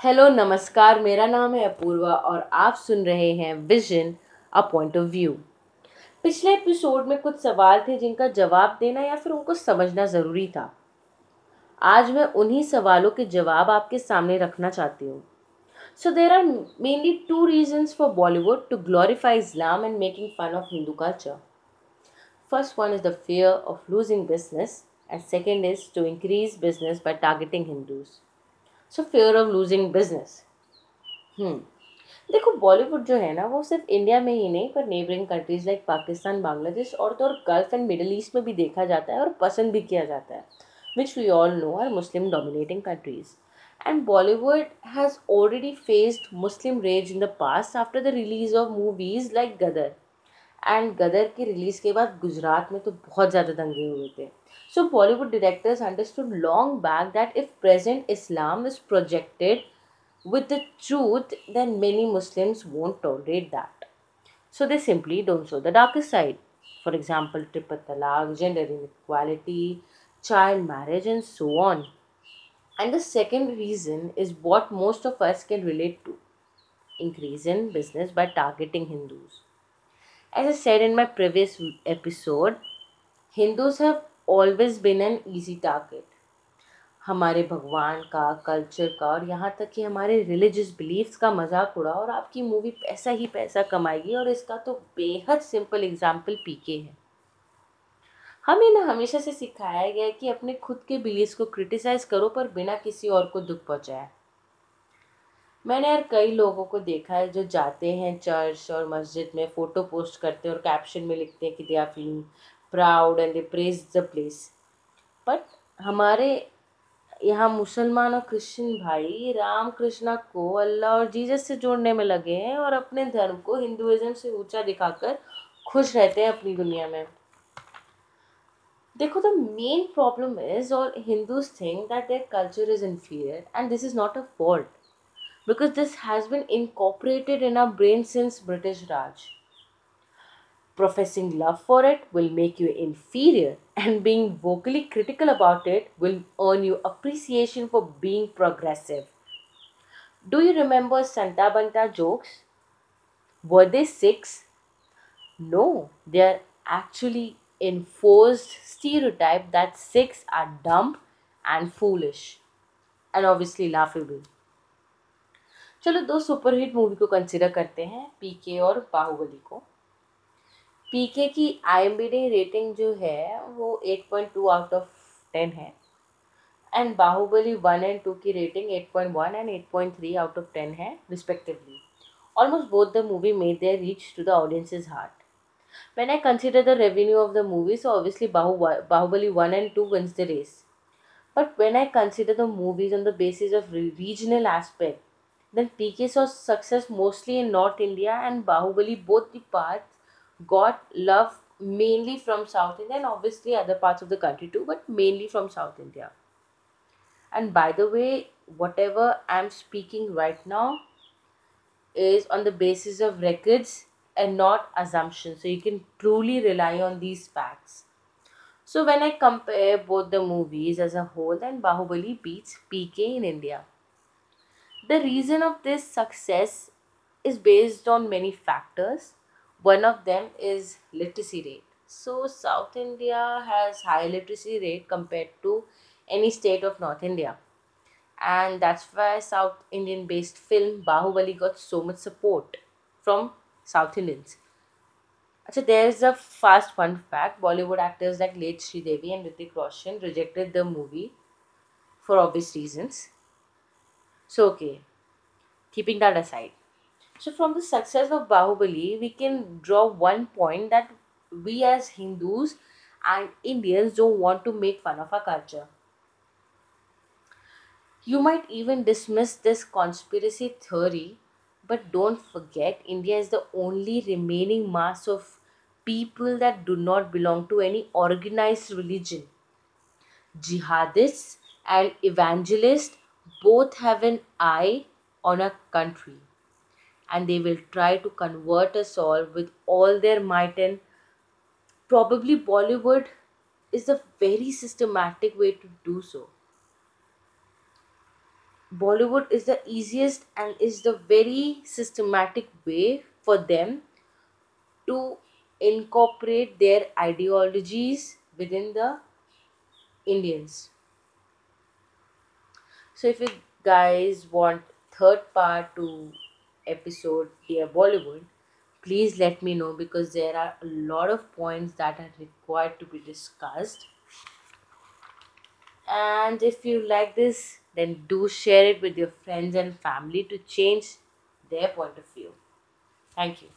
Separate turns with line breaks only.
Hello, नमस्कार, मेरा नाम है अपूर्वा और आप सुन रहे हैं vision a point of view पिछले एपिसोड में कुछ सवाल थे जिनका जवाब देना या फिर उनको समझना ज़रूरी था। आज मैं उन्हीं सवालों के जवाब आपके सामने रखना चाहती हूँ। So there are mainly two reasons for Bollywood to glorify Islam and making fun of Hindu culture first one is the fear of losing business and second is to increase business by targeting Hindus. So fear of losing business देखो बॉलीवुड जो है ना, वो सिर्फ़ India में ही नहीं, पर neighbouring countries like Pakistan Bangladesh और तो और गल्फ एंड मिडल ईस्ट में भी देखा जाता है और पसंद भी किया जाता है which we all know are Muslim dominating countries and Bollywood has already faced Muslim rage in the past after the release of movies like Gadar and Gadar की रिलीज़ के बाद गुजरात में तो बहुत ज़्यादा दंगे हुए थे। So Bollywood directors understood long back that if present Islam is projected with the truth then many Muslims won't tolerate that so they simply don't show the darkest side for example triple talaq gender inequality child marriage and so on and the second reason is what most of us can relate to increase in business by targeting Hindus As I said in my previous episode, Hindus have always been an easy target हमारे भगवान का culture का और यहाँ तक कि हमारे religious beliefs का मज़ाक उड़ा और आपकी मूवी पैसा ही पैसा कमाएगी और इसका तो बेहद सिंपल एग्ज़ाम्पल पीके है। हमें ना हमेशा से सिखाया गया कि अपने खुद के बिलीव्स को क्रिटिसाइज करो पर बिना किसी और को दुख पहुँचाए। मैंने यार कई लोगों को देखा है जो जाते हैं चर्च और मस्जिद में फ़ोटो पोस्ट करते हैं और कैप्शन में लिखते हैं कि they are feeling proud and they praise the place but हमारे यहाँ मुसलमान और क्रिश्चियन भाई राम कृष्णा को अल्लाह और जीजस से जोड़ने में लगे हैं और अपने धर्म को हिंदुज़म से ऊँचा दिखाकर खुश रहते हैं अपनी दुनिया में। देखो the main problem is our Hindus think that their culture is inferior and this is not a fault because this has been incorporated in our brain since British Raj. Professing love for it will make you inferior, and being vocally critical about it will earn you appreciation for being progressive. Do you remember Santa Banta jokes? Were they Sikhs? No, they are actually enforced stereotype that Sikhs are dumb and foolish and obviously laughable. चलो दो superhit movie को consider करते हैं पीके और बाहुबली को। पीके की आईएमबीडी rating जो है, वो eight point two out of ten है। And Baahubali one and two की rating eight point one and eight point three out of ten है respectively almost both the movie made their reach to the audience is heart when I consider the revenue of the movie so obviously Baahubali one and two wins the race but when I consider the movies on the basis of regional aspect then PK saw success mostly in North India and Bahubali both the parts got love mainly from South India and obviously other parts of the country too, but mainly from South India. And by the way, whatever I'm speaking right now is on the basis of records and not assumptions. So you can truly rely on these facts. So when I compare both the movies as a whole, then Bahubali beats PK in India. The reason of this success is based on many factors one of them is literacy rate. So South India has high literacy rate compared to any state of North India. And that's why South Indian based film Bahubali got so much support from South Indians. So there's a fast fun fact. Bollywood actors like late Devi and Hrithik Roshan rejected the movie for obvious reasons. So okay, keeping that aside. So, from the success of Bahubali, we can draw one point that we as Hindus and Indians don't want to make fun of our culture. You might even dismiss this conspiracy theory, but don't forget India is the only remaining mass of people that do not belong to any organized religion. Jihadists and evangelists both have an eye on our country and they will try to convert us all with all their might and probably bollywood is a very systematic way to do so Bollywood is the easiest and is the very systematic way for them to incorporate their ideologies within the Indians. So if you guys want third part to episode Dear Bollywood, please let me know because there are a lot of points that are required to be discussed. And if you like this, then do share it with your friends and family to change their point of view. Thank you.